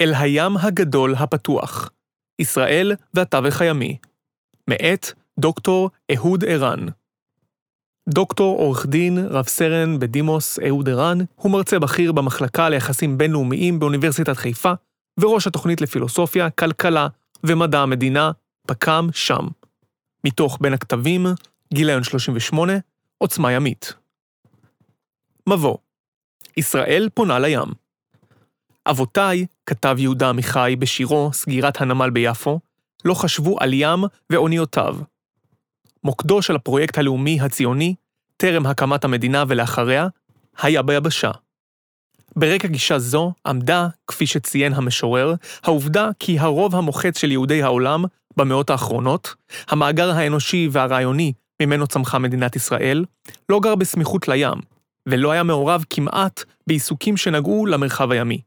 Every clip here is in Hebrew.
אל הים הגדול הפתוח, ישראל והתווך הימי, מאת דוקטור אהוד ערן. דוקטור עורך דין, רב סרן בדימוס אהוד ערן, הוא מרצה בכיר במחלקה ליחסים בינלאומיים באוניברסיטת חיפה, וראש התוכנית לפילוסופיה, כלכלה ומדע המדינה, פק"ם שם. מתוך בין הכתבים, גיליון 38, עוצמה ימית. מבוא ישראל פונה לים. אבותיי, כתב יהודה עמיחי בשירו "סגירת הנמל ביפו", לא חשבו על ים ואוניותיו. מוקדו של הפרויקט הלאומי הציוני, טרם הקמת המדינה ולאחריה, היה ביבשה. ברקע גישה זו עמדה, כפי שציין המשורר, העובדה כי הרוב המוחץ של יהודי העולם, במאות האחרונות, המאגר האנושי והרעיוני ממנו צמחה מדינת ישראל, לא גר בסמיכות לים, ולא היה מעורב כמעט בעיסוקים שנגעו למרחב הימי.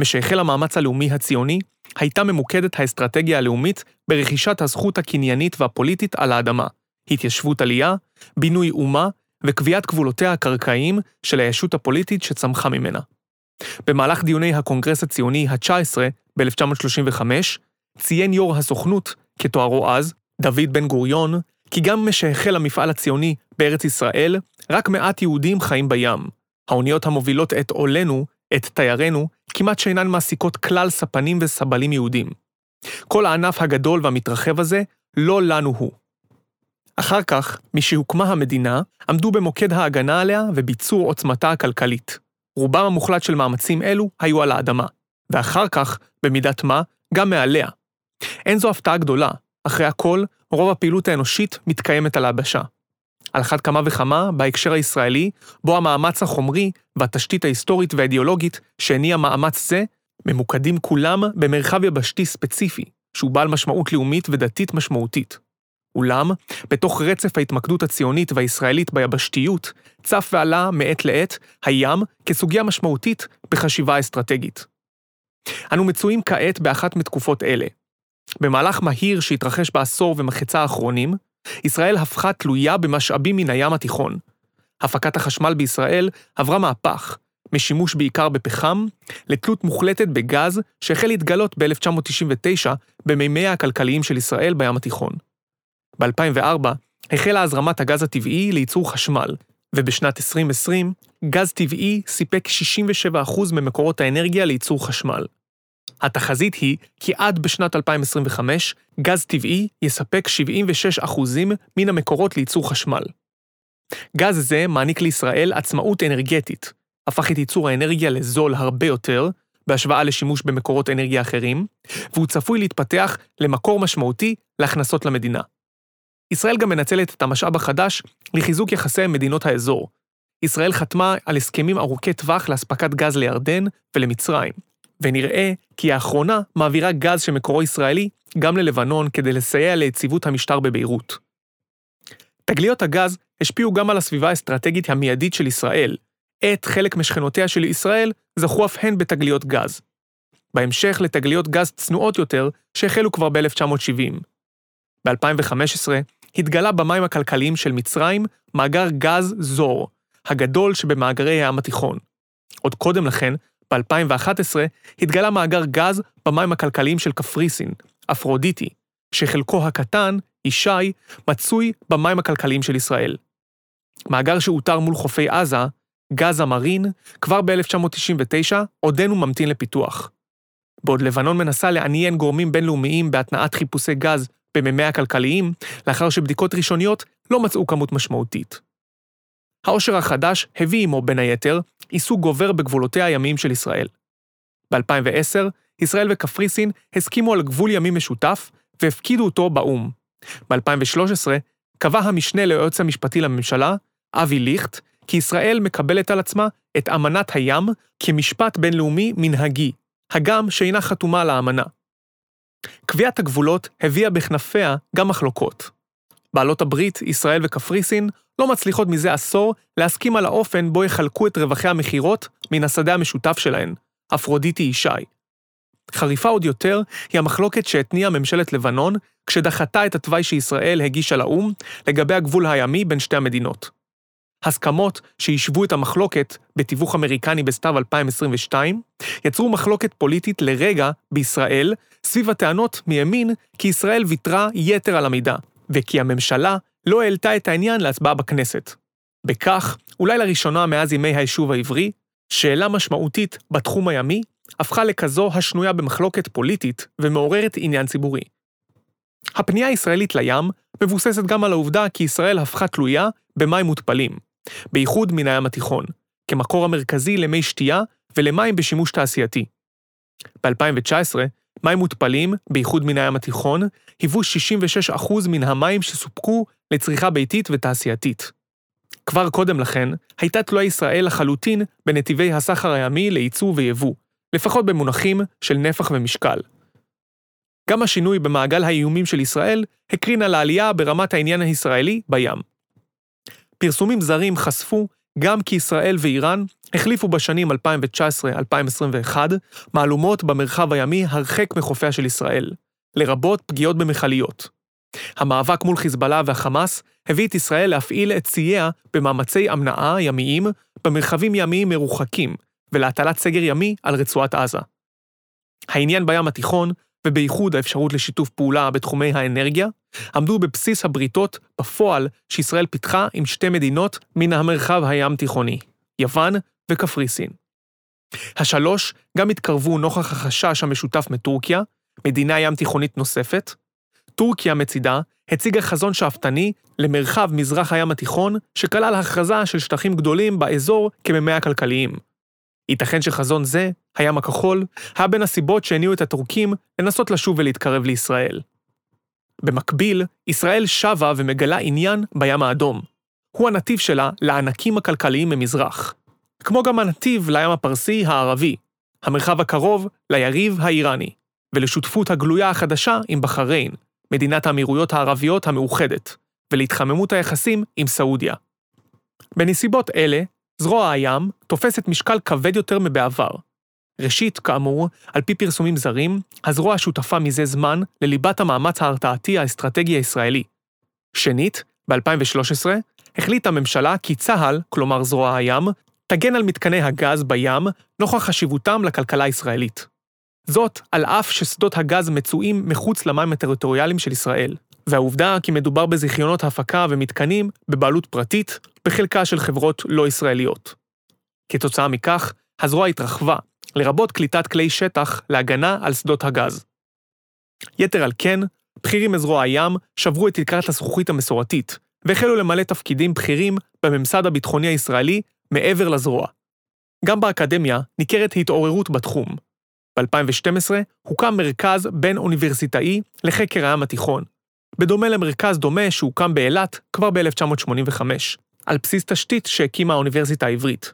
משהחל המאמץ הלאומי הציוני, הייתה ממוקדת האסטרטגיה הלאומית ברכישת הזכות הקניינית והפוליטית על האדמה, התיישבות עלייה, בינוי אומה וקביעת גבולותיה הקרקעיים של הישות הפוליטית שצמחה ממנה. במהלך דיוני הקונגרס הציוני ה-19 ב-1935, ציין יו"ר הסוכנות, כתוארו אז, דוד בן גוריון, כי גם משהחל המפעל הציוני בארץ ישראל, רק מעט יהודים חיים בים. האוניות המובילות את עולנו, את תיירינו, כמעט שאינן מעסיקות כלל ספנים וסבלים יהודים. כל הענף הגדול והמתרחב הזה, לא לנו הוא. אחר כך, משהוקמה המדינה, עמדו במוקד ההגנה עליה וביצור עוצמתה הכלכלית. רובם המוחלט של מאמצים אלו היו על האדמה, ואחר כך, במידת מה, גם מעליה. אין זו הפתעה גדולה, אחרי הכל, רוב הפעילות האנושית מתקיימת על היבשה. על אחת כמה וכמה בהקשר הישראלי, בו המאמץ החומרי והתשתית ההיסטורית והאידיאולוגית שהניע מאמץ זה, ממוקדים כולם במרחב יבשתי ספציפי, שהוא בעל משמעות לאומית ודתית משמעותית. אולם, בתוך רצף ההתמקדות הציונית והישראלית ביבשתיות, צף ועלה מעת לעת הים כסוגיה משמעותית בחשיבה אסטרטגית. אנו מצויים כעת באחת מתקופות אלה. במהלך מהיר שהתרחש בעשור ומחצה האחרונים, ישראל הפכה תלויה במשאבים מן הים התיכון. הפקת החשמל בישראל עברה מהפך, משימוש בעיקר בפחם, לתלות מוחלטת בגז שהחל להתגלות ב-1999 במימיה הכלכליים של ישראל בים התיכון. ב-2004 החלה הזרמת הגז הטבעי לייצור חשמל, ובשנת 2020 גז טבעי סיפק 67% ממקורות האנרגיה לייצור חשמל. התחזית היא כי עד בשנת 2025 גז טבעי יספק 76% מן המקורות לייצור חשמל. גז זה מעניק לישראל עצמאות אנרגטית, הפך את ייצור האנרגיה לזול הרבה יותר, בהשוואה לשימוש במקורות אנרגיה אחרים, והוא צפוי להתפתח למקור משמעותי להכנסות למדינה. ישראל גם מנצלת את המשאב החדש לחיזוק יחסי מדינות האזור. ישראל חתמה על הסכמים ארוכי טווח לאספקת גז לירדן ולמצרים, ונראה כי האחרונה מעבירה גז שמקורו ישראלי גם ללבנון כדי לסייע ליציבות המשטר בביירות. תגליות הגז השפיעו גם על הסביבה האסטרטגית המיידית של ישראל. עת חלק משכנותיה של ישראל זכו אף הן בתגליות גז. בהמשך לתגליות גז צנועות יותר שהחלו כבר ב-1970. ב-2015 התגלה במים הכלכליים של מצרים מאגר גז זור, הגדול שבמאגרי הים התיכון. עוד קודם לכן, ב-2011 התגלה מאגר גז במים הכלכליים של קפריסין, אפרודיטי, שחלקו הקטן, ישי, מצוי במים הכלכליים של ישראל. מאגר שאותר מול חופי עזה, גז המרין, כבר ב-1999 עודנו ממתין לפיתוח. בעוד לבנון מנסה לעניין גורמים בינלאומיים בהתנעת חיפושי גז במימי הכלכליים, לאחר שבדיקות ראשוניות לא מצאו כמות משמעותית. העושר החדש הביא עמו, בין היתר, עיסוק גובר בגבולותיה הימיים של ישראל. ב-2010, ישראל וקפריסין הסכימו על גבול ימי משותף והפקידו אותו באו"ם. ב-2013 קבע המשנה ליועץ המשפטי לממשלה, אבי ליכט, כי ישראל מקבלת על עצמה את אמנת הים כמשפט בינלאומי מנהגי, הגם שאינה חתומה על האמנה. קביעת הגבולות הביאה בכנפיה גם מחלוקות. בעלות הברית, ישראל וקפריסין, לא מצליחות מזה עשור להסכים על האופן בו יחלקו את רווחי המכירות מן השדה המשותף שלהן, אפרודיטי ישי. חריפה עוד יותר היא המחלוקת שהתניעה ממשלת לבנון כשדחתה את התוואי שישראל הגישה לאו"ם לגבי הגבול הימי בין שתי המדינות. הסכמות שיישבו את המחלוקת בתיווך אמריקני בסתיו 2022, יצרו מחלוקת פוליטית לרגע בישראל סביב הטענות מימין כי ישראל ויתרה יתר על המידה, וכי הממשלה לא העלתה את העניין להצבעה בכנסת. בכך, אולי לראשונה מאז ימי היישוב העברי, שאלה משמעותית בתחום הימי הפכה לכזו השנויה במחלוקת פוליטית ומעוררת עניין ציבורי. הפנייה הישראלית לים מבוססת גם על העובדה כי ישראל הפכה תלויה במים מותפלים, בייחוד מן הים התיכון, כמקור המרכזי למי שתייה ולמים בשימוש תעשייתי. ב-2019, מים מותפלים, בייחוד מן הים התיכון, היוו 66% מן המים שסופקו לצריכה ביתית ותעשייתית. כבר קודם לכן, הייתה תלויה ישראל לחלוטין בנתיבי הסחר הימי לייצוא ויבוא, לפחות במונחים של נפח ומשקל. גם השינוי במעגל האיומים של ישראל הקרין על העלייה ברמת העניין הישראלי בים. פרסומים זרים חשפו גם כי ישראל ואיראן החליפו בשנים 2019-2021 מהלומות במרחב הימי הרחק מחופיה של ישראל, לרבות פגיעות במכליות. המאבק מול חיזבאללה והחמאס הביא את ישראל להפעיל את צייה במאמצי המנעה ימיים במרחבים ימיים מרוחקים, ולהטלת סגר ימי על רצועת עזה. העניין בים התיכון, ובייחוד האפשרות לשיתוף פעולה בתחומי האנרגיה, עמדו בבסיס הבריתות בפועל שישראל פיתחה עם שתי מדינות מן המרחב הים תיכוני, יוון וקפריסין. השלוש גם התקרבו נוכח החשש המשותף מטורקיה, מדינה ים תיכונית נוספת. טורקיה מצידה הציגה חזון שאפתני למרחב מזרח הים התיכון, שכלל הכרזה של שטחים גדולים באזור כמימי הכלכליים. ייתכן שחזון זה, הים הכחול, היה בין הסיבות שהניעו את הטורקים לנסות לשוב ולהתקרב לישראל. במקביל, ישראל שבה ומגלה עניין בים האדום. הוא הנתיב שלה לענקים הכלכליים ממזרח. כמו גם הנתיב לים הפרסי הערבי, המרחב הקרוב ליריב האיראני, ולשותפות הגלויה החדשה עם בחריין, מדינת האמירויות הערביות המאוחדת, ולהתחממות היחסים עם סעודיה. בנסיבות אלה, זרוע הים תופסת משקל כבד יותר מבעבר. ראשית, כאמור, על פי פרסומים זרים, הזרוע שותפה מזה זמן לליבת המאמץ ההרתעתי האסטרטגי הישראלי. שנית, ב-2013, החליטה הממשלה כי צה"ל, כלומר זרוע הים, תגן על מתקני הגז בים נוכח חשיבותם לכלכלה הישראלית. זאת, על אף ששדות הגז מצויים מחוץ למים הטריטוריאליים של ישראל, והעובדה כי מדובר בזיכיונות הפקה ומתקנים בבעלות פרטית, בחלקה של חברות לא ישראליות. כתוצאה מכך, הזרוע התרחבה, לרבות קליטת כלי שטח להגנה על שדות הגז. יתר על כן, בכירים מזרוע הים שברו את תקרת הזכוכית המסורתית, והחלו למלא תפקידים בכירים בממסד הביטחוני הישראלי מעבר לזרוע. גם באקדמיה ניכרת התעוררות בתחום. ב-2012 הוקם מרכז בין-אוניברסיטאי לחקר הים התיכון, בדומה למרכז דומה שהוקם באילת כבר ב-1985, על בסיס תשתית שהקימה האוניברסיטה העברית.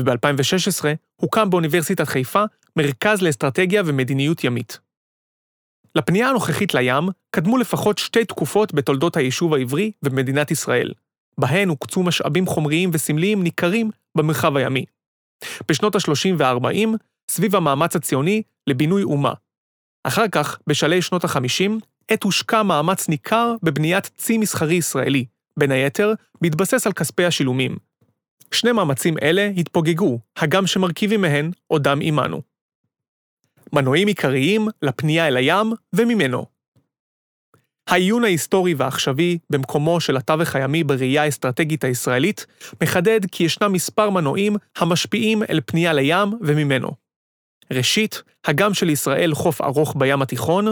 וב-2016 הוקם באוניברסיטת חיפה מרכז לאסטרטגיה ומדיניות ימית. לפנייה הנוכחית לים קדמו לפחות שתי תקופות בתולדות היישוב העברי ומדינת ישראל, בהן הוקצו משאבים חומריים וסמליים ניכרים במרחב הימי. בשנות ה-30 וה-40, סביב המאמץ הציוני לבינוי אומה. אחר כך, בשלהי שנות ה-50, עת הושקע מאמץ ניכר בבניית צי מסחרי ישראלי, בין היתר, בהתבסס על כספי השילומים. שני מאמצים אלה התפוגגו, הגם שמרכיבים מהן עודם עמנו. מנועים עיקריים לפנייה אל הים וממנו. העיון ההיסטורי והעכשווי במקומו של התווך הימי בראייה האסטרטגית הישראלית מחדד כי ישנם מספר מנועים המשפיעים אל פנייה לים וממנו. ראשית, הגם של ישראל חוף ארוך בים התיכון,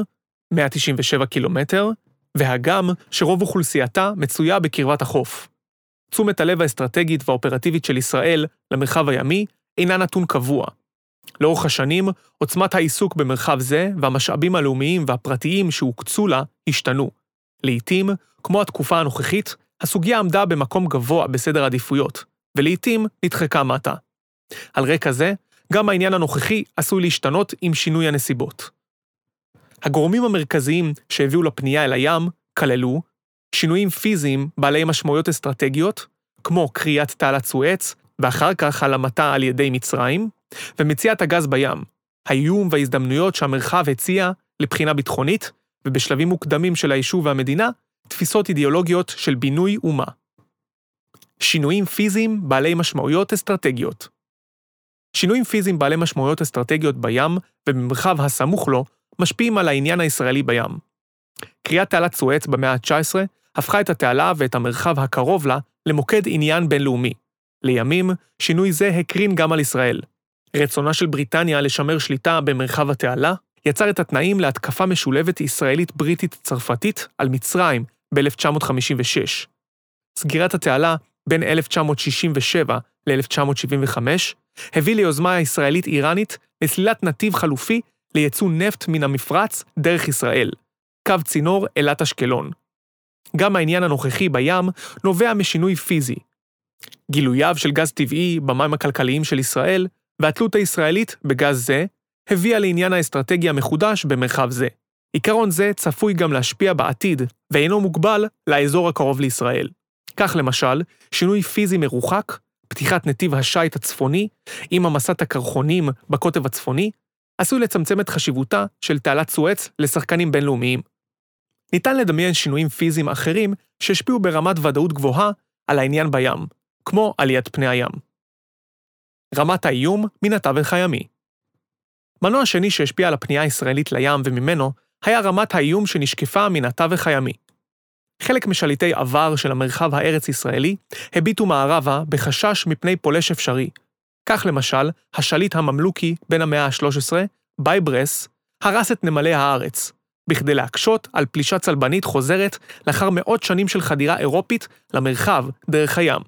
197 קילומטר, והגם שרוב אוכלוסייתה מצויה בקרבת החוף. תשומת הלב האסטרטגית והאופרטיבית של ישראל למרחב הימי אינה נתון קבוע. לאורך השנים, עוצמת העיסוק במרחב זה והמשאבים הלאומיים והפרטיים שהוקצו לה השתנו. לעתים, כמו התקופה הנוכחית, הסוגיה עמדה במקום גבוה בסדר העדיפויות, ולעתים נדחקה מטה. על רקע זה, גם העניין הנוכחי עשוי להשתנות עם שינוי הנסיבות. הגורמים המרכזיים שהביאו לפנייה אל הים כללו שינויים פיזיים בעלי משמעויות אסטרטגיות, כמו קריאת תעלת סואץ, ואחר כך העלמתה על ידי מצרים, ומציאת הגז בים, האיום וההזדמנויות שהמרחב הציע לבחינה ביטחונית, ובשלבים מוקדמים של היישוב והמדינה, תפיסות אידיאולוגיות של בינוי אומה. שינויים פיזיים בעלי משמעויות אסטרטגיות. שינויים פיזיים בעלי משמעויות אסטרטגיות בים ובמרחב הסמוך לו משפיעים על העניין הישראלי בים. קריאת תעלת סואץ במאה ה-19 הפכה את התעלה ואת המרחב הקרוב לה למוקד עניין בינלאומי. לימים, שינוי זה הקרין גם על ישראל. רצונה של בריטניה לשמר שליטה במרחב התעלה יצר את התנאים להתקפה משולבת ישראלית-בריטית-צרפתית על מצרים ב-1956. סגירת התעלה בין 1967 ל-1975 הביא ליוזמה הישראלית-איראנית לסלילת נתיב חלופי לייצוא נפט מן המפרץ דרך ישראל, קו צינור אילת אשקלון. גם העניין הנוכחי בים נובע משינוי פיזי. גילוייו של גז טבעי במים הכלכליים של ישראל והתלות הישראלית בגז זה הביאה לעניין האסטרטגי המחודש במרחב זה. עיקרון זה צפוי גם להשפיע בעתיד, ואינו מוגבל לאזור הקרוב לישראל. כך למשל, שינוי פיזי מרוחק, פתיחת נתיב השיט הצפוני, עם המסת הקרחונים בקוטב הצפוני, עשוי לצמצם את חשיבותה של תעלת סואץ לשחקנים בינלאומיים. ניתן לדמיין שינויים פיזיים אחרים שהשפיעו ברמת ודאות גבוהה על העניין בים, כמו עליית פני הים. רמת האיום מן התווך הימי מנוע שני שהשפיע על הפנייה הישראלית לים וממנו, היה רמת האיום שנשקפה מן התווך הימי. חלק משליטי עבר של המרחב הארץ-ישראלי הביטו מערבה בחשש מפני פולש אפשרי. כך למשל, השליט הממלוכי בן המאה ה-13, בייברס, הרס את נמלי הארץ, בכדי להקשות על פלישה צלבנית חוזרת לאחר מאות שנים של חדירה אירופית למרחב דרך הים.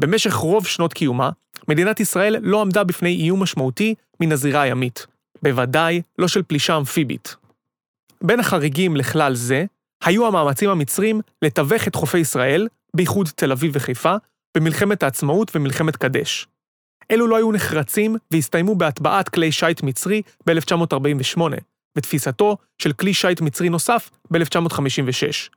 במשך רוב שנות קיומה, מדינת ישראל לא עמדה בפני איום משמעותי מן הזירה הימית, בוודאי לא של פלישה אמפיבית. בין החריגים לכלל זה, היו המאמצים המצרים לתווך את חופי ישראל, בייחוד תל אביב וחיפה, במלחמת העצמאות ומלחמת קדש. אלו לא היו נחרצים והסתיימו בהטבעת כלי שיט מצרי ב-1948, ותפיסתו של כלי שיט מצרי נוסף ב-1956.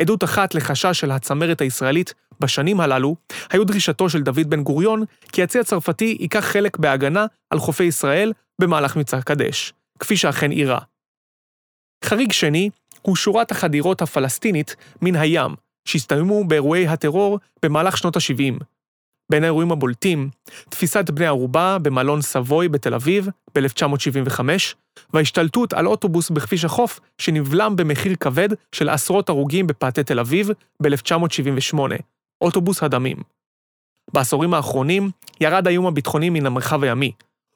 עדות אחת לחשש של הצמרת הישראלית בשנים הללו, היו דרישתו של דוד בן גוריון כי הצי הצרפתי ייקח חלק בהגנה על חופי ישראל במהלך מבצע קדש, כפי שאכן אירע. חריג שני הוא שורת החדירות הפלסטינית מן הים, שהסתיימו באירועי הטרור במהלך שנות ה-70. בין האירועים הבולטים, תפיסת בני ערובה במלון סבוי בתל אביב ב-1975, וההשתלטות על אוטובוס בכביש החוף שנבלם במחיר כבד של עשרות הרוגים בפאתי תל אביב ב-1978, אוטובוס הדמים. בעשורים האחרונים ירד האיום הביטחוני מן המרחב הימי,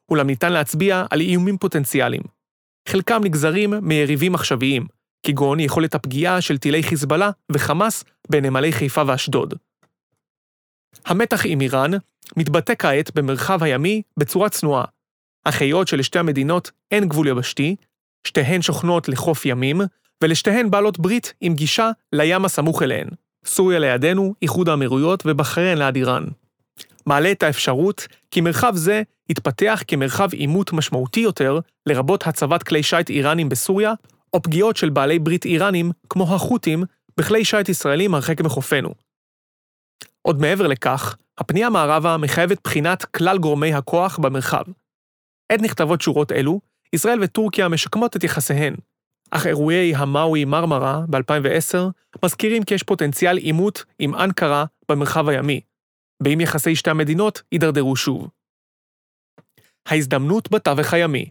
אולם ניתן להצביע על איומים פוטנציאליים. חלקם נגזרים מיריבים עכשוויים, כגון יכולת הפגיעה של טילי חיזבאללה וחמאס בנמלי חיפה ואשדוד. המתח עם איראן מתבטא כעת במרחב הימי בצורה צנועה, אך היות שלשתי המדינות אין גבול יבשתי, שתיהן שוכנות לחוף ימים, ולשתיהן בעלות ברית עם גישה לים הסמוך אליהן. סוריה לידינו, איחוד האמירויות ובחריין ליד איראן. מעלה את האפשרות כי מרחב זה יתפתח כמרחב עימות משמעותי יותר, לרבות הצבת כלי שיט איראנים בסוריה, או פגיעות של בעלי ברית איראנים, כמו החות'ים, בכלי שיט ישראלים הרחק מחופינו. עוד מעבר לכך, הפנייה מערבה מחייבת בחינת כלל גורמי הכוח במרחב. עת נכתבות שורות אלו, ישראל וטורקיה משקמות את יחסיהן, אך אירועי המאווי מרמרה ב-2010 מזכירים כי יש פוטנציאל עימות עם אנקרה במרחב הימי, ואם יחסי שתי המדינות יידרדרו שוב. ההזדמנות בתווך הימי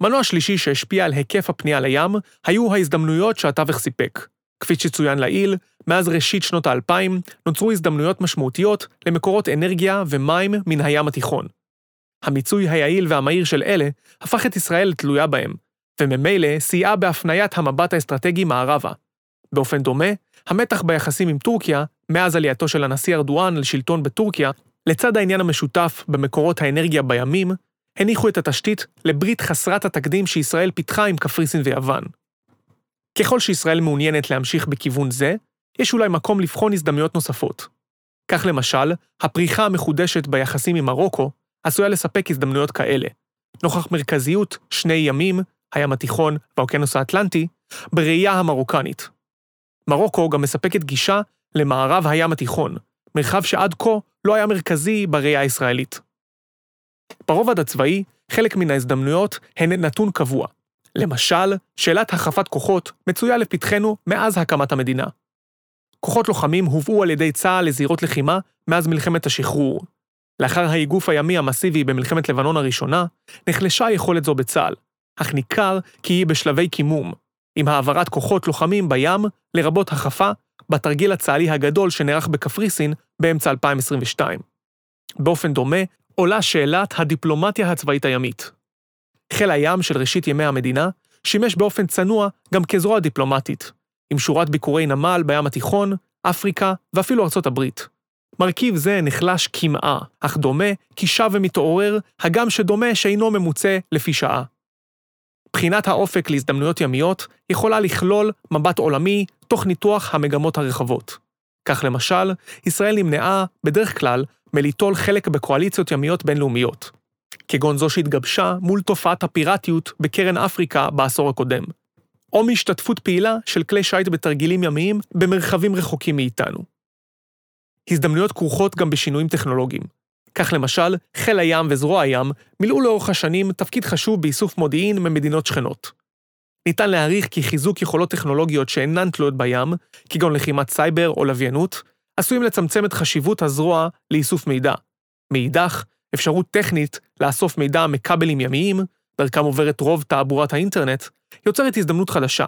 מנוע שלישי שהשפיע על היקף הפנייה לים היו ההזדמנויות שהתווך סיפק. כפי שצוין לעיל, מאז ראשית שנות האלפיים נוצרו הזדמנויות משמעותיות למקורות אנרגיה ומים מן הים התיכון. המיצוי היעיל והמהיר של אלה הפך את ישראל לתלויה בהם, וממילא סייעה בהפניית המבט האסטרטגי מערבה. באופן דומה, המתח ביחסים עם טורקיה, מאז עלייתו של הנשיא ארדואן לשלטון בטורקיה, לצד העניין המשותף במקורות האנרגיה בימים, הניחו את התשתית לברית חסרת התקדים שישראל פיתחה עם קפריסין ויוון. ככל שישראל מעוניינת להמשיך בכיוון זה, יש אולי מקום לבחון הזדמנויות נוספות. כך למשל, הפריחה המחודשת ביחסים עם מרוקו עשויה לספק הזדמנויות כאלה, נוכח מרכזיות שני ימים, הים התיכון והאוקיינוס האטלנטי, בראייה המרוקנית. מרוקו גם מספקת גישה למערב הים התיכון, מרחב שעד כה לא היה מרכזי בראייה הישראלית. ברובד הצבאי, חלק מן ההזדמנויות הן נתון קבוע. למשל, שאלת החפת כוחות מצויה לפתחנו מאז הקמת המדינה. כוחות לוחמים הובאו על ידי צה"ל לזירות לחימה מאז מלחמת השחרור. לאחר האיגוף הימי המסיבי במלחמת לבנון הראשונה, נחלשה יכולת זו בצה"ל, אך ניכר כי היא בשלבי קימום, עם העברת כוחות לוחמים בים, לרבות החפה, בתרגיל הצה"לי הגדול שנערך בקפריסין באמצע 2022. באופן דומה, עולה שאלת הדיפלומטיה הצבאית הימית. חיל הים של ראשית ימי המדינה שימש באופן צנוע גם כזרוע דיפלומטית, עם שורת ביקורי נמל בים התיכון, אפריקה ואפילו ארצות הברית. מרכיב זה נחלש כמעה, אך דומה כי שב ומתעורר, הגם שדומה שאינו ממוצה לפי שעה. בחינת האופק להזדמנויות ימיות יכולה לכלול מבט עולמי תוך ניתוח המגמות הרחבות. כך למשל, ישראל נמנעה, בדרך כלל, מליטול חלק בקואליציות ימיות בינלאומיות, כגון זו שהתגבשה מול תופעת הפיראטיות בקרן אפריקה בעשור הקודם, או מהשתתפות פעילה של כלי שיט בתרגילים ימיים במרחבים רחוקים מאיתנו. הזדמנויות כרוכות גם בשינויים טכנולוגיים. כך למשל, חיל הים וזרוע הים מילאו לאורך השנים תפקיד חשוב באיסוף מודיעין ממדינות שכנות. ניתן להעריך כי חיזוק יכולות טכנולוגיות שאינן תלויות בים, כגון לחימת סייבר או לוויינות, עשויים לצמצם את חשיבות הזרוע לאיסוף מידע. מאידך, אפשרות טכנית לאסוף מידע מכבלים ימיים, דרכם עוברת רוב תעבורת האינטרנט, יוצרת הזדמנות חדשה.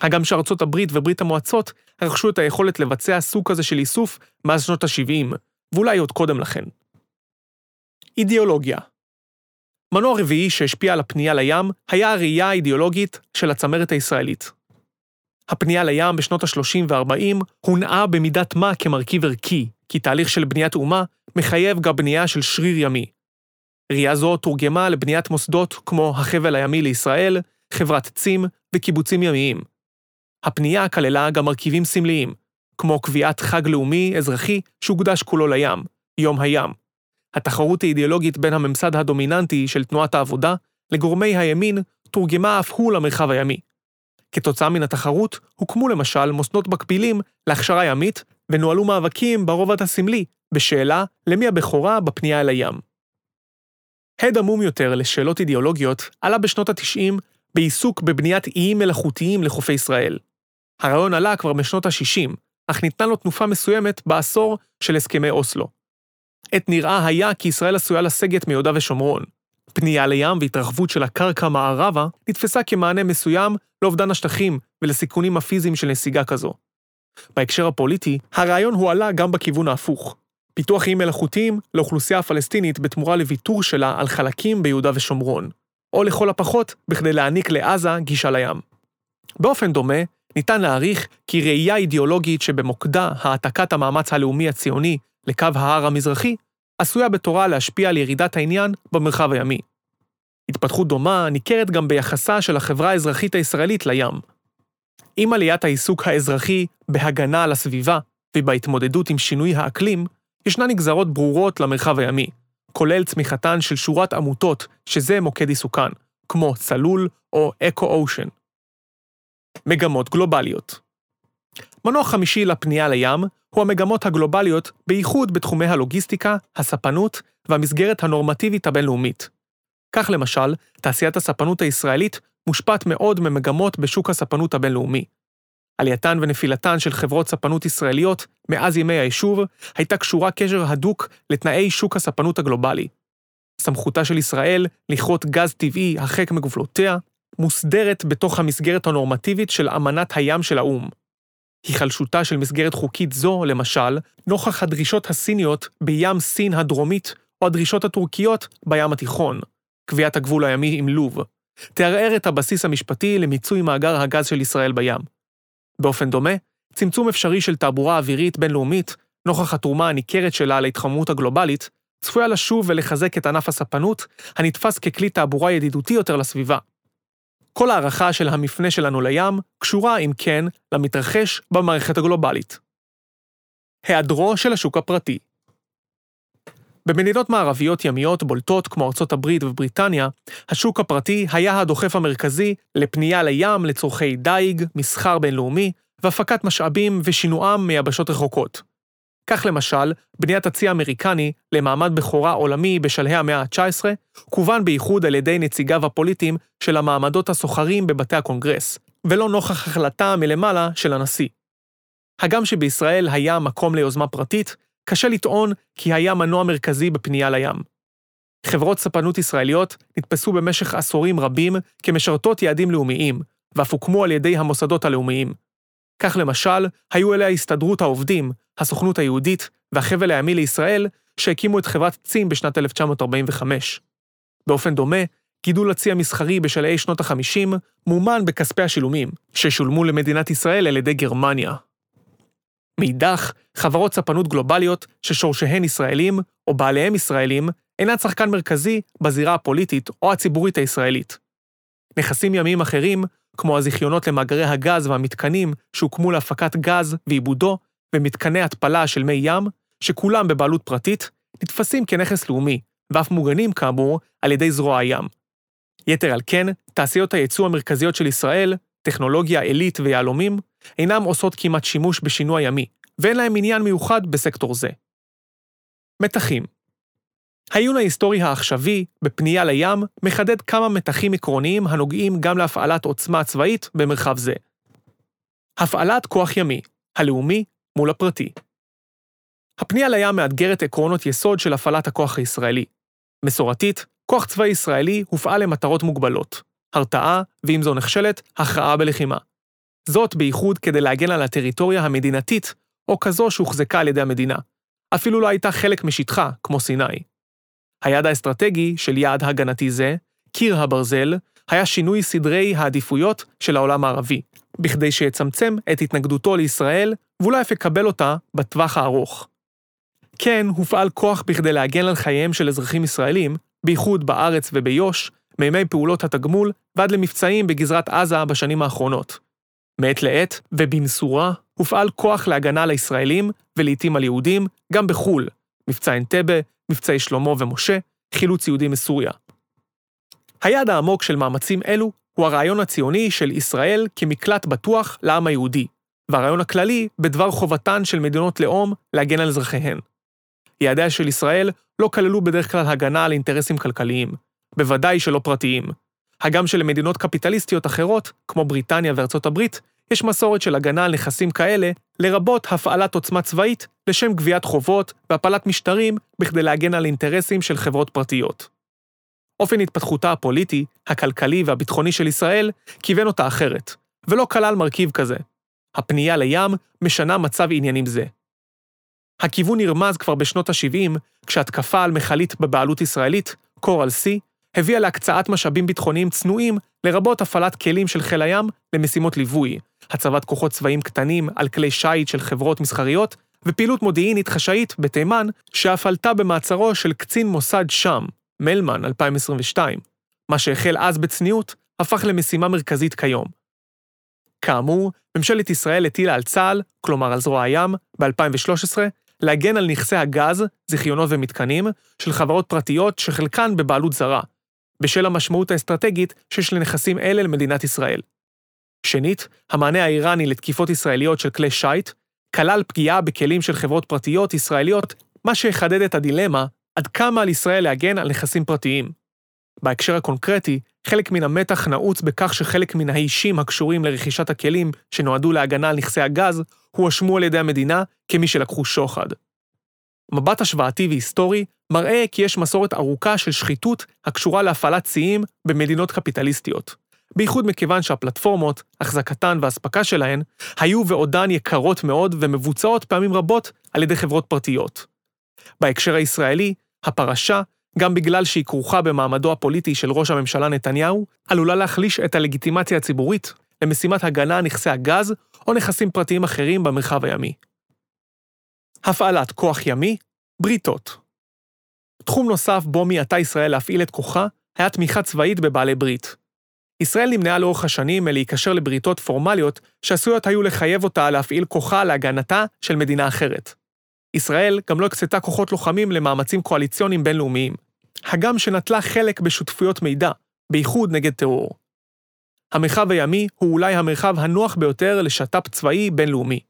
הגם שארצות הברית וברית המועצות רכשו את היכולת לבצע סוג כזה של איסוף מאז שנות ה-70, ואולי עוד קודם לכן. אידיאולוגיה מנוע רביעי שהשפיע על הפנייה לים היה הראייה האידיאולוגית של הצמרת הישראלית. הפנייה לים בשנות ה-30 וה-40 הונעה במידת מה כמרכיב ערכי, כי תהליך של בניית אומה מחייב גם בנייה של שריר ימי. ראייה זו תורגמה לבניית מוסדות כמו החבל הימי לישראל, חברת צים וקיבוצים ימיים. הפנייה כללה גם מרכיבים סמליים, כמו קביעת חג לאומי אזרחי שהוקדש כולו לים, יום הים. התחרות האידיאולוגית בין הממסד הדומיננטי של תנועת העבודה לגורמי הימין תורגמה אף הוא למרחב הימי. כתוצאה מן התחרות, הוקמו למשל מוסדות מקבילים להכשרה ימית, ונוהלו מאבקים ברובד הסמלי, בשאלה למי הבכורה בפנייה אל הים. הד עמום יותר לשאלות אידיאולוגיות עלה בשנות ה-90 בעיסוק בבניית איים מלאכותיים לחופי ישראל. הרעיון עלה כבר משנות ה-60, אך ניתנה לו תנופה מסוימת בעשור של הסכמי אוסלו. עת נראה היה כי ישראל עשויה לסגת מיהודה ושומרון. פנייה לים והתרחבות של הקרקע מערבה נתפסה כמענה מסוים לאובדן השטחים ולסיכונים הפיזיים של נסיגה כזו. בהקשר הפוליטי, הרעיון הועלה גם בכיוון ההפוך. פיתוח איים מלאכותיים לאוכלוסייה הפלסטינית בתמורה לוויתור שלה על חלקים ביהודה ושומרון, או לכל הפחות בכדי להעניק לעזה גישה לים. באופן דומה, ניתן להעריך כי ראייה אידיאולוגית שבמוקדה העתקת המאמץ הלאומי הציוני לקו ההר המזרחי, עשויה בתורה להשפיע על ירידת העניין במרחב הימי. התפתחות דומה ניכרת גם ביחסה של החברה האזרחית הישראלית לים. עם עליית העיסוק האזרחי בהגנה על הסביבה ובהתמודדות עם שינוי האקלים, ישנן נגזרות ברורות למרחב הימי, כולל צמיחתן של שורת עמותות שזה מוקד עיסוקן, כמו צלול או אקו-אושן. מגמות גלובליות מנוע חמישי לפנייה לים הוא המגמות הגלובליות, בייחוד בתחומי הלוגיסטיקה, הספנות והמסגרת הנורמטיבית הבינלאומית. כך למשל, תעשיית הספנות הישראלית מושפעת מאוד ממגמות בשוק הספנות הבינלאומי. עלייתן ונפילתן של חברות ספנות ישראליות מאז ימי היישוב הייתה קשורה קשר הדוק לתנאי שוק הספנות הגלובלי. סמכותה של ישראל לכרות גז טבעי הרחק מגבולותיה, מוסדרת בתוך המסגרת הנורמטיבית של אמנת הים של האו"ם. היחלשותה של מסגרת חוקית זו, למשל, נוכח הדרישות הסיניות בים סין הדרומית, או הדרישות הטורקיות בים התיכון, קביעת הגבול הימי עם לוב, תערער את הבסיס המשפטי למיצוי מאגר הגז של ישראל בים. באופן דומה, צמצום אפשרי של תעבורה אווירית בינלאומית, נוכח התרומה הניכרת שלה להתחממות הגלובלית, צפויה לשוב ולחזק את ענף הספנות, הנתפס ככלי תעבורה ידידותי יותר לסביבה. כל הערכה של המפנה שלנו לים קשורה, אם כן, למתרחש במערכת הגלובלית. היעדרו של השוק הפרטי במדינות מערביות ימיות בולטות כמו ארצות הברית ובריטניה, השוק הפרטי היה הדוחף המרכזי לפנייה לים לצורכי דיג, מסחר בינלאומי והפקת משאבים ושינועם מיבשות רחוקות. כך למשל, בניית הצי האמריקני למעמד בכורה עולמי בשלהי המאה ה-19, כוון בייחוד על ידי נציגיו הפוליטיים של המעמדות הסוחרים בבתי הקונגרס, ולא נוכח החלטה מלמעלה של הנשיא. הגם שבישראל היה מקום ליוזמה פרטית, קשה לטעון כי היה מנוע מרכזי בפנייה לים. חברות ספנות ישראליות נתפסו במשך עשורים רבים כמשרתות יעדים לאומיים, ואף הוקמו על ידי המוסדות הלאומיים. כך למשל, היו אלה ההסתדרות העובדים, הסוכנות היהודית והחבל הימי לישראל, שהקימו את חברת צים בשנת 1945. באופן דומה, גידול הצי המסחרי בשלהי שנות ה-50 מומן בכספי השילומים, ששולמו למדינת ישראל על ידי גרמניה. מאידך, חברות ספנות גלובליות ששורשיהן ישראלים, או בעליהם ישראלים, אינן שחקן מרכזי בזירה הפוליטית או הציבורית הישראלית. נכסים ימיים אחרים, כמו הזיכיונות למאגרי הגז והמתקנים שהוקמו להפקת גז ועיבודו, ומתקני התפלה של מי ים, שכולם בבעלות פרטית, נתפסים כנכס לאומי, ואף מוגנים, כאמור, על ידי זרוע הים. יתר על כן, תעשיות הייצוא המרכזיות של ישראל, טכנולוגיה, עילית ויהלומים, אינם עושות כמעט שימוש בשינוע ימי, ואין להם עניין מיוחד בסקטור זה. מתחים העיון ההיסטורי העכשווי, בפנייה לים, מחדד כמה מתחים עקרוניים הנוגעים גם להפעלת עוצמה צבאית במרחב זה. הפעלת כוח ימי, הלאומי מול הפרטי. הפנייה לים מאתגרת עקרונות יסוד של הפעלת הכוח הישראלי. מסורתית, כוח צבאי ישראלי הופעל למטרות מוגבלות, הרתעה, ואם זו נכשלת, הכרעה בלחימה. זאת בייחוד כדי להגן על הטריטוריה המדינתית, או כזו שהוחזקה על ידי המדינה. אפילו לא הייתה חלק משטחה, כמו סיני. היעד האסטרטגי של יעד הגנתי זה, קיר הברזל, היה שינוי סדרי העדיפויות של העולם הערבי, בכדי שיצמצם את התנגדותו לישראל, ואולי אף יקבל אותה בטווח הארוך. כן, הופעל כוח בכדי להגן על חייהם של אזרחים ישראלים, בייחוד בארץ וביו"ש, מימי פעולות התגמול ועד למבצעים בגזרת עזה בשנים האחרונות. מעת לעת, ובמשורה, הופעל כוח להגנה על הישראלים, ולעיתים על יהודים, גם בחו"ל, מבצע אנטבה, מבצעי שלמה ומשה, חילוץ יהודים מסוריה. היעד העמוק של מאמצים אלו הוא הרעיון הציוני של ישראל כמקלט בטוח לעם היהודי, והרעיון הכללי בדבר חובתן של מדינות לאום להגן על אזרחיהן. יעדיה של ישראל לא כללו בדרך כלל הגנה על אינטרסים כלכליים, בוודאי שלא פרטיים. הגם שלמדינות קפיטליסטיות אחרות, כמו בריטניה וארצות הברית, יש מסורת של הגנה על נכסים כאלה, לרבות הפעלת עוצמה צבאית לשם גביית חובות והפלת משטרים בכדי להגן על אינטרסים של חברות פרטיות. אופן התפתחותה הפוליטי, הכלכלי והביטחוני של ישראל כיוון אותה אחרת, ולא כלל מרכיב כזה. הפנייה לים משנה מצב עניינים זה. הכיוון נרמז כבר בשנות ה-70, כשהתקפה על מכלית בבעלות ישראלית, קור על סי, הביאה להקצאת משאבים ביטחוניים צנועים, לרבות הפעלת כלים של חיל הים למשימות ליווי, הצבת כוחות צבאיים קטנים על כלי שיט של חברות מסחריות, ופעילות מודיעינית חשאית בתימן, שאף עלתה במעצרו של קצין מוסד שם, מלמן 2022. מה שהחל אז בצניעות, הפך למשימה מרכזית כיום. כאמור, ממשלת ישראל הטילה על צה"ל, כלומר על זרוע הים, ב-2013, להגן על נכסי הגז, זיכיונות ומתקנים, של חברות פרטיות שחלקן בבעלות זרה, בשל המשמעות האסטרטגית שיש לנכסים אלה למדינת ישראל. שנית, המענה האיראני לתקיפות ישראליות של כלי שיט, כלל פגיעה בכלים של חברות פרטיות ישראליות, מה שיחדד את הדילמה עד כמה על ישראל להגן על נכסים פרטיים. בהקשר הקונקרטי, חלק מן המתח נעוץ בכך שחלק מן האישים הקשורים לרכישת הכלים שנועדו להגנה על נכסי הגז, הואשמו על ידי המדינה כמי שלקחו שוחד. מבט השוואתי והיסטורי מראה כי יש מסורת ארוכה של שחיתות הקשורה להפעלת שיאים במדינות קפיטליסטיות. בייחוד מכיוון שהפלטפורמות, החזקתן והאספקה שלהן, היו ועודן יקרות מאוד ומבוצעות פעמים רבות על ידי חברות פרטיות. בהקשר הישראלי, הפרשה, גם בגלל שהיא כרוכה במעמדו הפוליטי של ראש הממשלה נתניהו, עלולה להחליש את הלגיטימציה הציבורית למשימת הגנה על נכסי הגז או נכסים פרטיים אחרים במרחב הימי. הפעלת כוח ימי, בריתות. תחום נוסף בו מיעטה ישראל להפעיל את כוחה, היה תמיכה צבאית בבעלי ברית. ישראל נמנעה לאורך השנים מלהיקשר לבריתות פורמליות שעשויות היו לחייב אותה להפעיל כוחה להגנתה של מדינה אחרת. ישראל גם לא הקצתה כוחות לוחמים למאמצים קואליציוניים בינלאומיים, הגם שנטלה חלק בשותפויות מידע, בייחוד נגד טרור. המרחב הימי הוא אולי המרחב הנוח ביותר לשת"פ צבאי בינלאומי.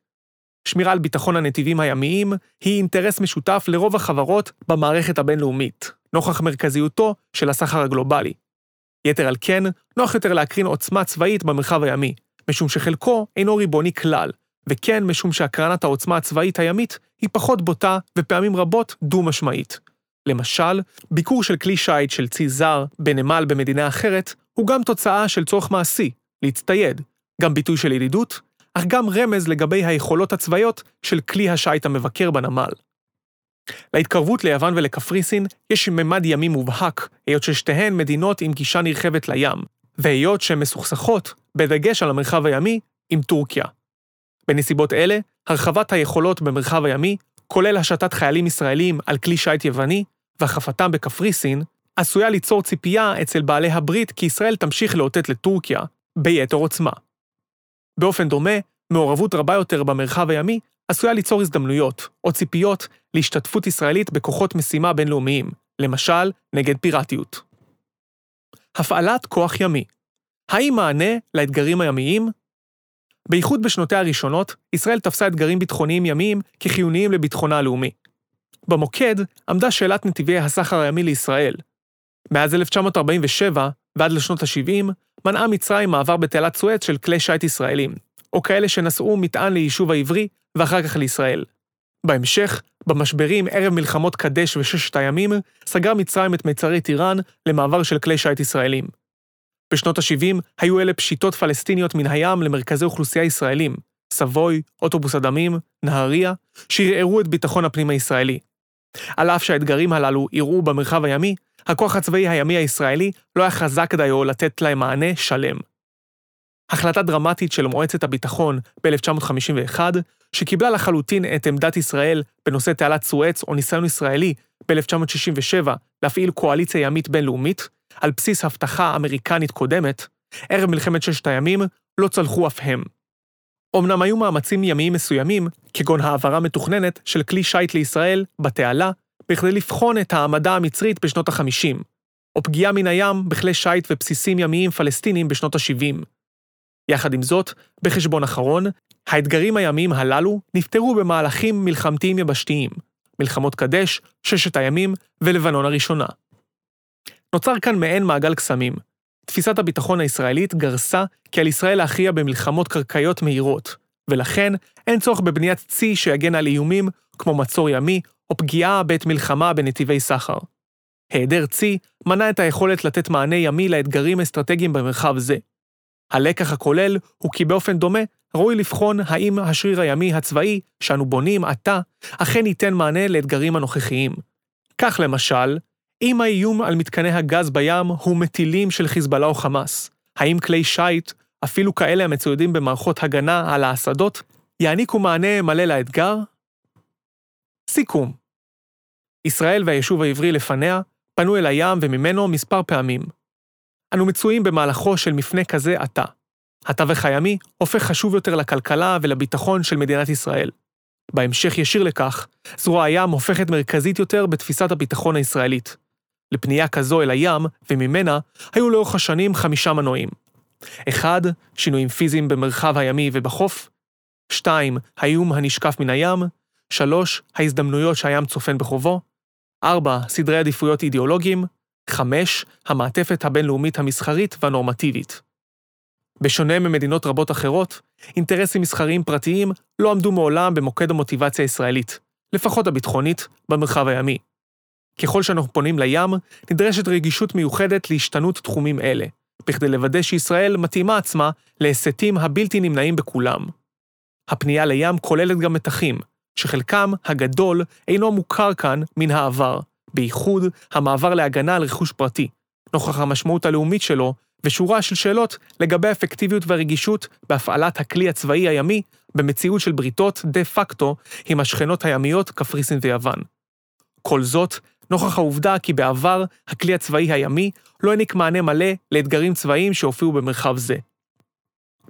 שמירה על ביטחון הנתיבים הימיים היא אינטרס משותף לרוב החברות במערכת הבינלאומית, נוכח מרכזיותו של הסחר הגלובלי. יתר על כן, נוח יותר להקרין עוצמה צבאית במרחב הימי, משום שחלקו אינו ריבוני כלל, וכן משום שהקרנת העוצמה הצבאית הימית היא פחות בוטה ופעמים רבות דו-משמעית. למשל, ביקור של כלי שיט של צי זר בנמל במדינה אחרת, הוא גם תוצאה של צורך מעשי, להצטייד, גם ביטוי של ידידות, אך גם רמז לגבי היכולות הצבאיות של כלי השיט המבקר בנמל. להתקרבות ליוון ולקפריסין יש ממד ימי מובהק, היות ששתיהן מדינות עם גישה נרחבת לים, והיות שהן מסוכסכות, בדגש על המרחב הימי, עם טורקיה. בנסיבות אלה, הרחבת היכולות במרחב הימי, כולל השתת חיילים ישראלים על כלי שיט יווני, והחפתם בקפריסין, עשויה ליצור ציפייה אצל בעלי הברית כי ישראל תמשיך לאותת לטורקיה, ביתר עוצמה. באופן דומה, מעורבות רבה יותר במרחב הימי עשויה ליצור הזדמנויות או ציפיות להשתתפות ישראלית בכוחות משימה בינלאומיים, למשל נגד פיראטיות. הפעלת כוח ימי האם מענה לאתגרים הימיים? בייחוד בשנותיה הראשונות, ישראל תפסה אתגרים ביטחוניים ימיים כחיוניים לביטחונה הלאומי. במוקד עמדה שאלת נתיבי הסחר הימי לישראל. מאז 1947 ועד לשנות ה-70, מנעה מצרים מעבר בתעלת סואץ של כלי שיט ישראלים, או כאלה שנשאו מטען ליישוב העברי ואחר כך לישראל. בהמשך, במשברים ערב מלחמות קדש וששת הימים, סגרה מצרים את מיצרי טיראן למעבר של כלי שיט ישראלים. בשנות ה-70 היו אלה פשיטות פלסטיניות מן הים למרכזי אוכלוסייה ישראלים, סבוי, אוטובוס הדמים, נהריה, שערערו את ביטחון הפנים הישראלי. על אף שהאתגרים הללו אירעו במרחב הימי, הכוח הצבאי הימי הישראלי לא היה חזק דיו לתת להם מענה שלם. החלטה דרמטית של מועצת הביטחון ב-1951, שקיבלה לחלוטין את עמדת ישראל בנושא תעלת סואץ או ניסיון ישראלי ב-1967 להפעיל קואליציה ימית בינלאומית, על בסיס הבטחה אמריקנית קודמת, ערב מלחמת ששת הימים לא צלחו אף הם. אמנם היו מאמצים ימיים מסוימים, כגון העברה מתוכננת של כלי שיט לישראל, בתעלה, בכדי לבחון את העמדה המצרית בשנות ה-50, או פגיעה מן הים בכלי שיט ובסיסים ימיים פלסטינים בשנות ה-70. יחד עם זאת, בחשבון אחרון, האתגרים הימיים הללו נפתרו במהלכים מלחמתיים יבשתיים, מלחמות קדש, ששת הימים ולבנון הראשונה. נוצר כאן מעין מעגל קסמים. תפיסת הביטחון הישראלית גרסה כי על ישראל להכריע במלחמות קרקעיות מהירות, ולכן אין צורך בבניית צי שיגן על איומים כמו מצור ימי או פגיעה בעת מלחמה בנתיבי סחר. היעדר צי מנע את היכולת לתת מענה ימי לאתגרים אסטרטגיים במרחב זה. הלקח הכולל הוא כי באופן דומה ראוי לבחון האם השריר הימי הצבאי שאנו בונים עתה אכן ייתן מענה לאתגרים הנוכחיים. כך למשל, אם האיום על מתקני הגז בים הוא מטילים של חיזבאללה או חמאס, האם כלי שיט, אפילו כאלה המצוידים במערכות הגנה על האסדות, יעניקו מענה מלא לאתגר? סיכום ישראל והיישוב העברי לפניה פנו אל הים וממנו מספר פעמים. אנו מצויים במהלכו של מפנה כזה עתה. התווך הימי הופך חשוב יותר לכלכלה ולביטחון של מדינת ישראל. בהמשך ישיר לכך, זרוע הים הופכת מרכזית יותר בתפיסת הביטחון הישראלית. לפנייה כזו אל הים וממנה היו לאורך השנים חמישה מנועים. 1. שינויים פיזיים במרחב הימי ובחוף. 2. האיום הנשקף מן הים. 3. ההזדמנויות שהים צופן בחובו. 4. סדרי עדיפויות אידיאולוגיים. 5. המעטפת הבינלאומית המסחרית והנורמטיבית. בשונה ממדינות רבות אחרות, אינטרסים מסחריים פרטיים לא עמדו מעולם במוקד המוטיבציה הישראלית, לפחות הביטחונית, במרחב הימי. ככל שאנחנו פונים לים, נדרשת רגישות מיוחדת להשתנות תחומים אלה, בכדי לוודא שישראל מתאימה עצמה להסתים הבלתי נמנעים בכולם. הפנייה לים כוללת גם מתחים, שחלקם הגדול אינו מוכר כאן מן העבר, בייחוד המעבר להגנה על רכוש פרטי, נוכח המשמעות הלאומית שלו, ושורה של שאלות לגבי האפקטיביות והרגישות בהפעלת הכלי הצבאי הימי במציאות של בריתות דה פקטו עם השכנות הימיות קפריסין ויוון. כל זאת, נוכח העובדה כי בעבר הכלי הצבאי הימי לא העניק מענה מלא לאתגרים צבאיים שהופיעו במרחב זה.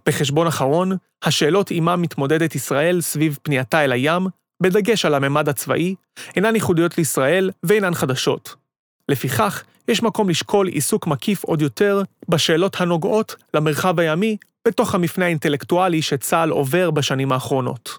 בחשבון אחרון, השאלות עימם מתמודדת ישראל סביב פנייתה אל הים, בדגש על הממד הצבאי, אינן ייחודיות לישראל ואינן חדשות. לפיכך, יש מקום לשקול עיסוק מקיף עוד יותר בשאלות הנוגעות למרחב הימי בתוך המפנה האינטלקטואלי שצה"ל עובר בשנים האחרונות.